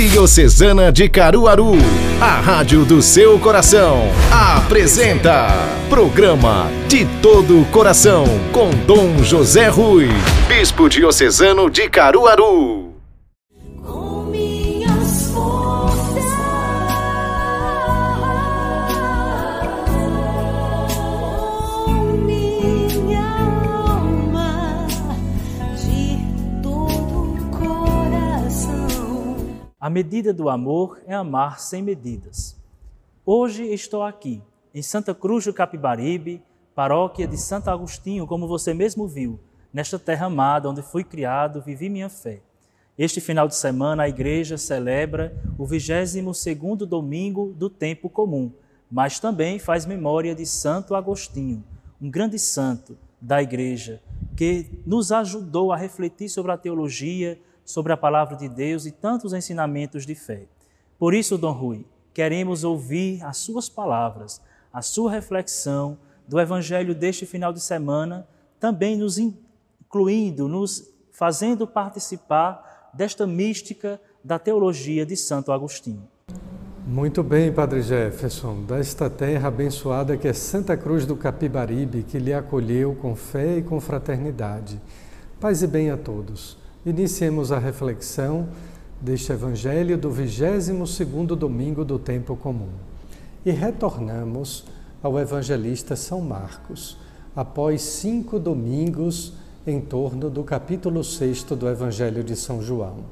Diocesana de Caruaru, a rádio do seu coração, apresenta Programa De Todo Coração, com Dom José Rui, Bispo Diocesano de Caruaru. A medida do amor é amar sem medidas. Hoje estou aqui, em Santa Cruz do Capibaribe, paróquia de Santo Agostinho, como você mesmo viu, nesta terra amada onde fui criado, vivi minha fé. Este final de semana a igreja celebra o 22º domingo do tempo comum, mas também faz memória de Santo Agostinho, um grande santo da igreja que nos ajudou a refletir sobre a teologia, sobre a palavra de Deus e tantos ensinamentos de fé. Por isso, Dom Rui, queremos ouvir as suas palavras, a sua reflexão do evangelho deste final de semana, também nos incluindo, nos fazendo participar desta mística da teologia de Santo Agostinho. Muito bem, Padre Jefferson, desta terra abençoada que é Santa Cruz do Capibaribe, que lhe acolheu com fé e com fraternidade. Paz e bem a todos. Iniciemos a reflexão deste Evangelho do 22º domingo do tempo comum. E retornamos ao evangelista São Marcos, após cinco domingos em torno do capítulo 6 do Evangelho de São João.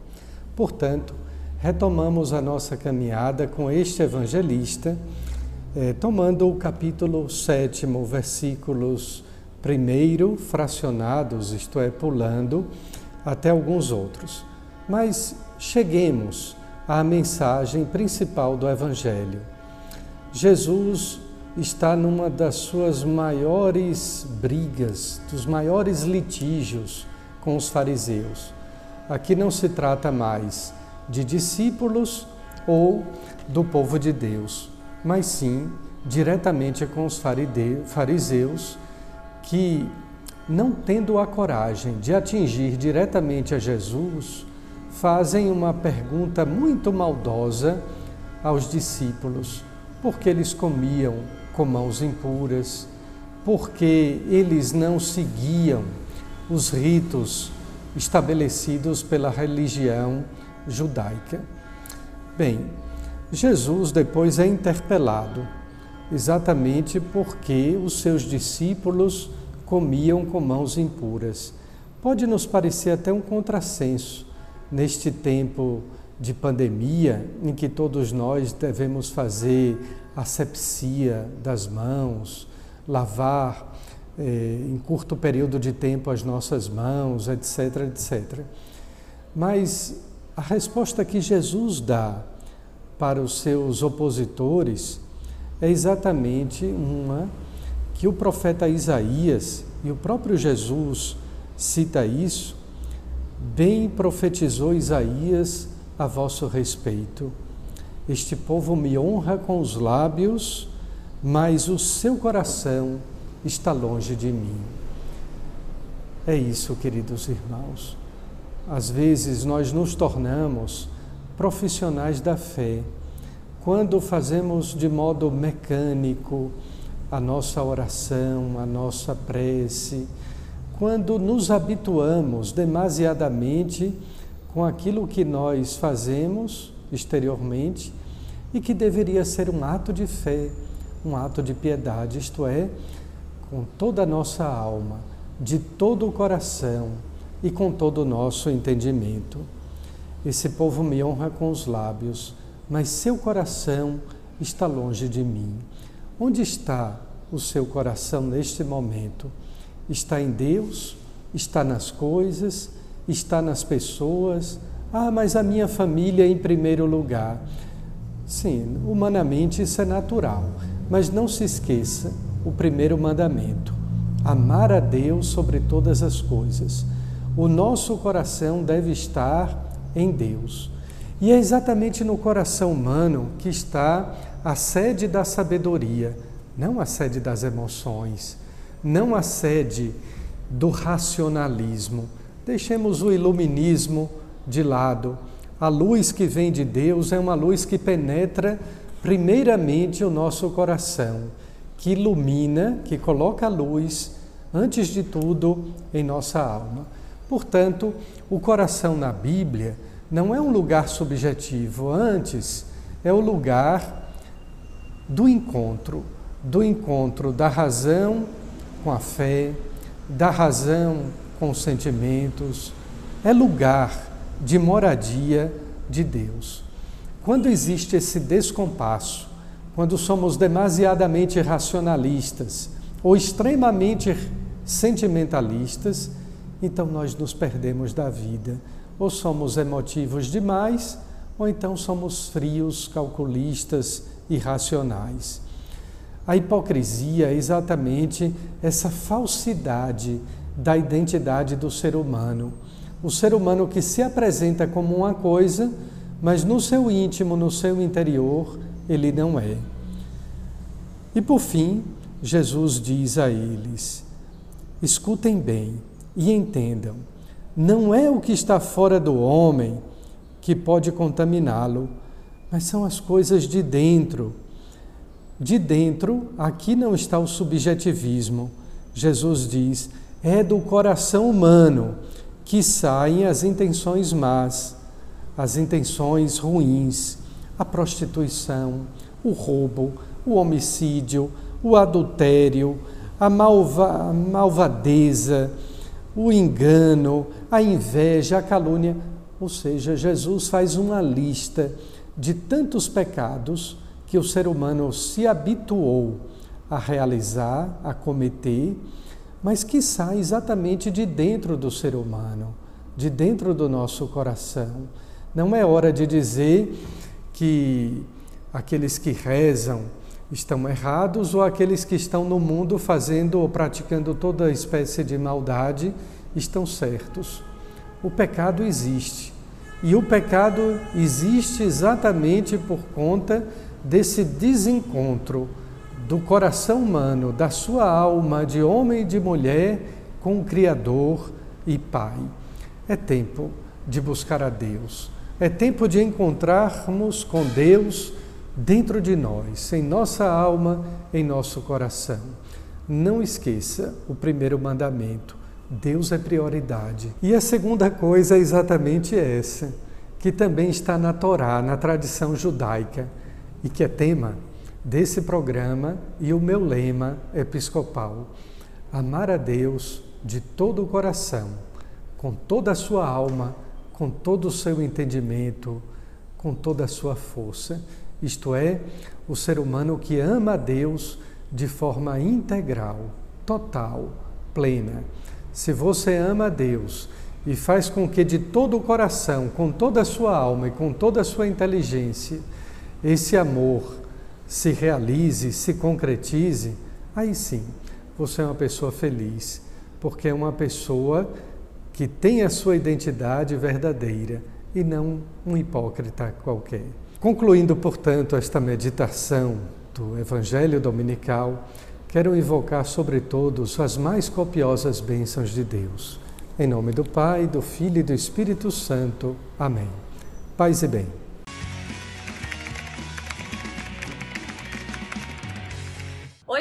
Portanto, retomamos a nossa caminhada com este evangelista, eh, tomando o capítulo 7, versículos primeiro fracionados, isto é, pulando, até alguns outros. Mas cheguemos à mensagem principal do Evangelho. Jesus está numa das suas maiores brigas, dos maiores litígios com os fariseus. Aqui não se trata mais de discípulos ou do povo de Deus, mas sim diretamente com os fariseus que não tendo a coragem de atingir diretamente a Jesus, fazem uma pergunta muito maldosa aos discípulos: porque eles comiam com mãos impuras, porque eles não seguiam os ritos estabelecidos pela religião judaica. Bem, Jesus depois é interpelado, exatamente porque os seus discípulos comiam com mãos impuras. Pode nos parecer até um contrassenso neste tempo de pandemia em que todos nós devemos fazer asepsia das mãos, lavar eh, em curto período de tempo as nossas mãos, etc, etc. Mas a resposta que Jesus dá para os seus opositores é exatamente uma que o profeta Isaías e o próprio Jesus cita isso, bem profetizou Isaías a vosso respeito. Este povo me honra com os lábios, mas o seu coração está longe de mim. É isso, queridos irmãos. Às vezes nós nos tornamos profissionais da fé quando fazemos de modo mecânico, a nossa oração, a nossa prece, quando nos habituamos demasiadamente com aquilo que nós fazemos exteriormente e que deveria ser um ato de fé, um ato de piedade, isto é, com toda a nossa alma, de todo o coração e com todo o nosso entendimento. Esse povo me honra com os lábios, mas seu coração está longe de mim. Onde está o seu coração neste momento? Está em Deus? Está nas coisas? Está nas pessoas? Ah, mas a minha família em primeiro lugar. Sim, humanamente isso é natural, mas não se esqueça o primeiro mandamento: amar a Deus sobre todas as coisas. O nosso coração deve estar em Deus. E é exatamente no coração humano que está a sede da sabedoria, não a sede das emoções, não a sede do racionalismo. Deixemos o iluminismo de lado. A luz que vem de Deus é uma luz que penetra primeiramente o nosso coração, que ilumina, que coloca a luz, antes de tudo, em nossa alma. Portanto, o coração na Bíblia não é um lugar subjetivo, antes é o lugar do encontro, do encontro da razão com a fé, da razão com os sentimentos, é lugar de moradia de Deus. Quando existe esse descompasso, quando somos demasiadamente racionalistas ou extremamente sentimentalistas, então nós nos perdemos da vida. Ou somos emotivos demais, ou então somos frios, calculistas, irracionais. A hipocrisia é exatamente essa falsidade da identidade do ser humano. O ser humano que se apresenta como uma coisa, mas no seu íntimo, no seu interior, ele não é. E por fim, Jesus diz a eles: escutem bem e entendam, não é o que está fora do homem que pode contaminá-lo, mas são as coisas de dentro. De dentro, aqui não está o subjetivismo. Jesus diz: é do coração humano que saem as intenções más as intenções ruins, a prostituição, o roubo, o homicídio, o adultério, a, malva, a malvadeza, o engano, a inveja, a calúnia. Ou seja, Jesus faz uma lista de tantos pecados que o ser humano se habituou a realizar, a cometer, mas que saem exatamente de dentro do ser humano, de dentro do nosso coração. Não é hora de dizer que aqueles que rezam estão errados ou aqueles que estão no mundo fazendo ou praticando toda espécie de maldade estão certos. O pecado existe. E o pecado existe exatamente por conta desse desencontro do coração humano, da sua alma de homem e de mulher com o Criador e Pai. É tempo de buscar a Deus. É tempo de encontrarmos com Deus dentro de nós, em nossa alma, em nosso coração. Não esqueça o primeiro mandamento: Deus é prioridade. E a segunda coisa é exatamente essa, que também está na Torá, na tradição judaica, e que é tema desse programa e o meu lema episcopal: amar a Deus de todo o coração, com toda a sua alma com todo o seu entendimento, com toda a sua força. Isto é, o ser humano que ama a Deus de forma integral, total, plena. Se você ama a Deus e faz com que de todo o coração, com toda a sua alma e com toda a sua inteligência, esse amor se realize, se concretize, aí sim, você é uma pessoa feliz, porque é uma pessoa que tem a sua identidade verdadeira e não um hipócrita qualquer. Concluindo, portanto, esta meditação do Evangelho Dominical, quero invocar sobre todos as mais copiosas bênçãos de Deus. Em nome do Pai, do Filho e do Espírito Santo. Amém. Paz e bem.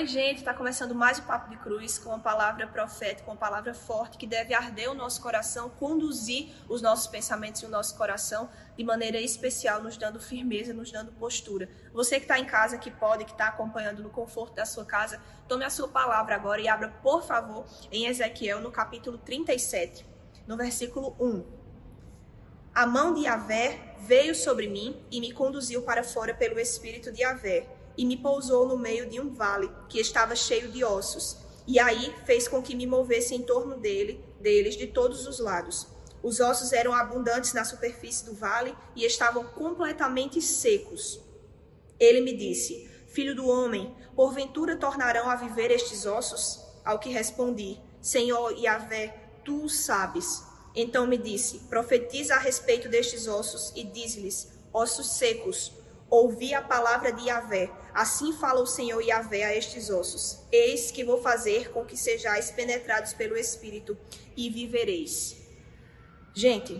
Gente, está começando mais o Papo de Cruz com uma palavra profética, uma palavra forte que deve arder o nosso coração, conduzir os nossos pensamentos e o nosso coração de maneira especial, nos dando firmeza, nos dando postura. Você que está em casa, que pode, que está acompanhando no conforto da sua casa, tome a sua palavra agora e abra, por favor, em Ezequiel, no capítulo 37, no versículo 1. A mão de Yahvé veio sobre mim e me conduziu para fora pelo Espírito de Yahvé e me pousou no meio de um vale que estava cheio de ossos. E aí fez com que me movesse em torno dele, deles de todos os lados. Os ossos eram abundantes na superfície do vale e estavam completamente secos. Ele me disse: Filho do homem, porventura tornarão a viver estes ossos? Ao que respondi: Senhor Yahvé, tu o sabes. Então me disse: Profetiza a respeito destes ossos e diz-lhes: Ossos secos, Ouvi a palavra de Yahvé. Assim fala o Senhor Yahvé a estes ossos: Eis que vou fazer com que sejais penetrados pelo Espírito e vivereis. Gente,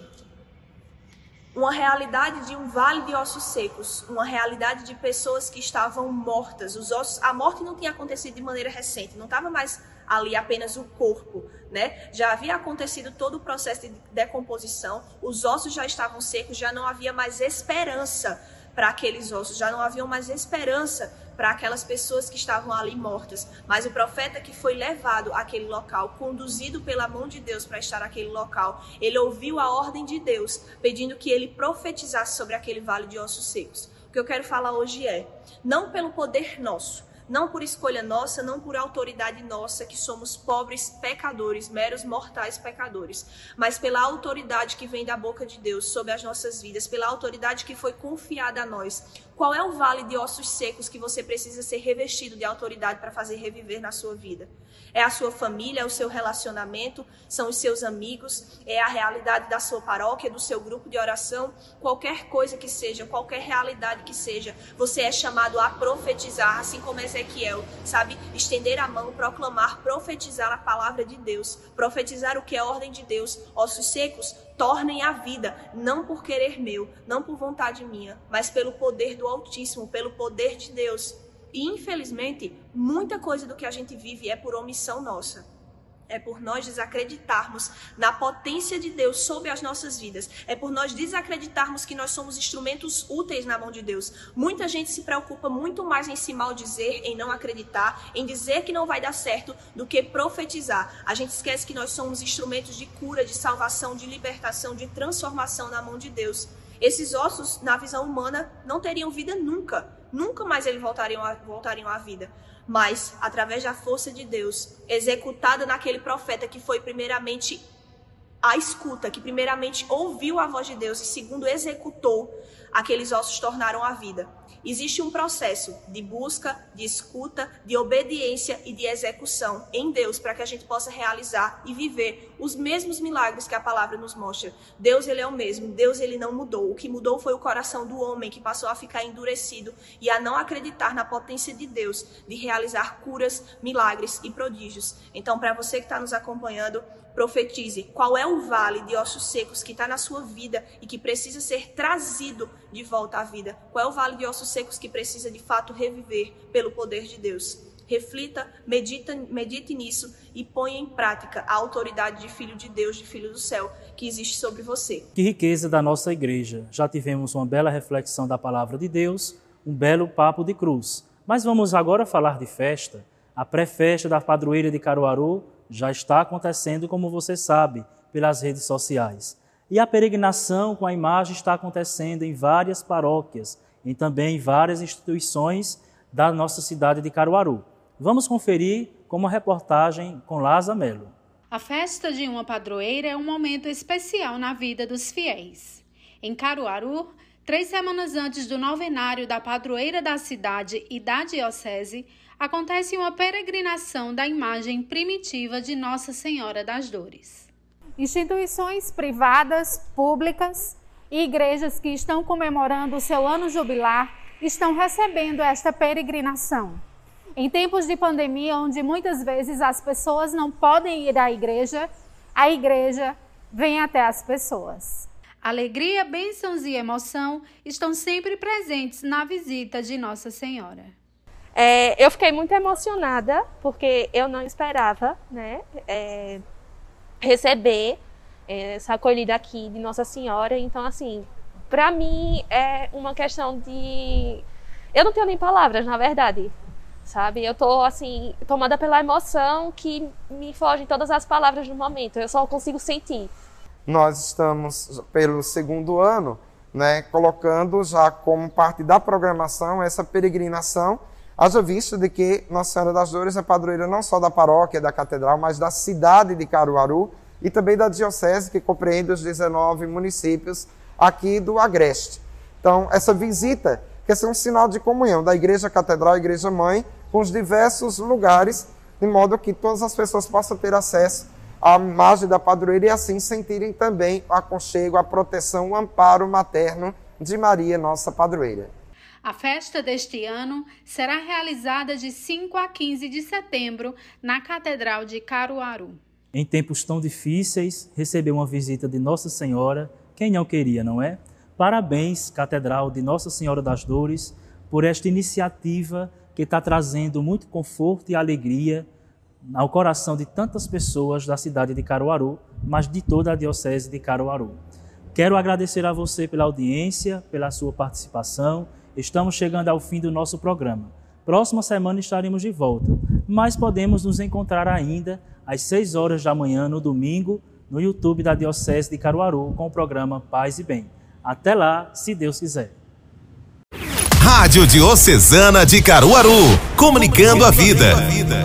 uma realidade de um vale de ossos secos, uma realidade de pessoas que estavam mortas. Os ossos, a morte não tinha acontecido de maneira recente, não estava mais ali apenas o corpo, né? Já havia acontecido todo o processo de decomposição, os ossos já estavam secos, já não havia mais esperança para aqueles ossos, já não havia mais esperança para aquelas pessoas que estavam ali mortas. Mas o profeta que foi levado àquele local, conduzido pela mão de Deus para estar naquele local, ele ouviu a ordem de Deus, pedindo que ele profetizasse sobre aquele vale de ossos secos. O que eu quero falar hoje é: não pelo poder nosso, não por escolha nossa, não por autoridade nossa, que somos pobres pecadores, meros mortais pecadores, mas pela autoridade que vem da boca de Deus sobre as nossas vidas, pela autoridade que foi confiada a nós. Qual é o vale de ossos secos que você precisa ser revestido de autoridade para fazer reviver na sua vida? É a sua família, é o seu relacionamento, são os seus amigos, é a realidade da sua paróquia, do seu grupo de oração, qualquer coisa que seja, qualquer realidade que seja, você é chamado a profetizar, assim como Ezequiel, sabe? Estender a mão, proclamar, profetizar a palavra de Deus, profetizar o que é ordem de Deus. Ossos secos, tornem a vida, não por querer meu, não por vontade minha, mas pelo poder do Altíssimo, pelo poder de Deus. E infelizmente, muita coisa do que a gente vive é por omissão nossa. É por nós desacreditarmos na potência de Deus sobre as nossas vidas. É por nós desacreditarmos que nós somos instrumentos úteis na mão de Deus. Muita gente se preocupa muito mais em se maldizer, em não acreditar, em dizer que não vai dar certo, do que profetizar. A gente esquece que nós somos instrumentos de cura, de salvação, de libertação, de transformação na mão de Deus. Esses ossos, na visão humana, não teriam vida nunca. Nunca mais eles voltariam, voltariam à vida. Mas, através da força de Deus, executada naquele profeta que foi primeiramente a escuta, que primeiramente ouviu a voz de Deus e segundo executou, aqueles ossos tornaram a vida. Existe um processo de busca, de escuta, de obediência e de execução em Deus para que a gente possa realizar e viver os mesmos milagres que a palavra nos mostra. Deus ele é o mesmo, Deus ele não mudou. O que mudou foi o coração do homem que passou a ficar endurecido e a não acreditar na potência de Deus de realizar curas, milagres e prodígios. Então, para você que está nos acompanhando, profetize qual é o vale de ossos secos que está na sua vida e que precisa ser trazido de volta à vida. Qual é o vale de ossos secos que precisa de fato reviver pelo poder de Deus. Reflita, medita, medite nisso e ponha em prática a autoridade de filho de Deus, de filho do céu, que existe sobre você. Que riqueza da nossa igreja. Já tivemos uma bela reflexão da palavra de Deus, um belo papo de cruz. Mas vamos agora falar de festa. A pré-festa da padroeira de Caruaru já está acontecendo, como você sabe, pelas redes sociais. E a peregrinação com a imagem está acontecendo em várias paróquias e também em várias instituições da nossa cidade de Caruaru. Vamos conferir com uma reportagem com Laza Melo. A festa de uma padroeira é um momento especial na vida dos fiéis. Em Caruaru, três semanas antes do novenário da padroeira da cidade e da diocese, acontece uma peregrinação da imagem primitiva de Nossa Senhora das Dores. Instituições privadas, públicas e igrejas que estão comemorando o seu ano jubilar estão recebendo esta peregrinação. Em tempos de pandemia, onde muitas vezes as pessoas não podem ir à igreja, a igreja vem até as pessoas. Alegria, bênçãos e emoção estão sempre presentes na visita de Nossa Senhora. É, eu fiquei muito emocionada porque eu não esperava né, é, receber essa acolhida aqui de Nossa Senhora. Então, assim, para mim é uma questão de. Eu não tenho nem palavras, na verdade. Sabe? Eu tô, assim, tomada pela emoção que me fogem todas as palavras no momento. Eu só consigo sentir. Nós estamos, pelo segundo ano, né, colocando já como parte da programação essa peregrinação Haja visto de que Nossa Senhora das Dores é padroeira não só da paróquia, da catedral, mas da cidade de Caruaru e também da diocese que compreende os 19 municípios aqui do Agreste. Então, essa visita quer ser um sinal de comunhão da Igreja Catedral e Igreja Mãe com os diversos lugares, de modo que todas as pessoas possam ter acesso à imagem da padroeira e assim sentirem também o aconchego, a proteção, o amparo materno de Maria, nossa padroeira. A festa deste ano será realizada de 5 a 15 de setembro na Catedral de Caruaru. Em tempos tão difíceis, receber uma visita de Nossa Senhora, quem não queria, não é? Parabéns, Catedral de Nossa Senhora das Dores, por esta iniciativa que está trazendo muito conforto e alegria ao coração de tantas pessoas da cidade de Caruaru, mas de toda a Diocese de Caruaru. Quero agradecer a você pela audiência, pela sua participação. Estamos chegando ao fim do nosso programa. Próxima semana estaremos de volta, mas podemos nos encontrar ainda às 6 horas da manhã no domingo no YouTube da Diocese de Caruaru com o programa Paz e Bem. Até lá, se Deus quiser. Rádio Diocesana de Caruaru, comunicando a vida,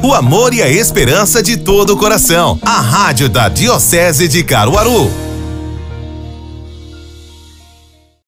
o amor e a esperança de todo o coração. A Rádio da Diocese de Caruaru.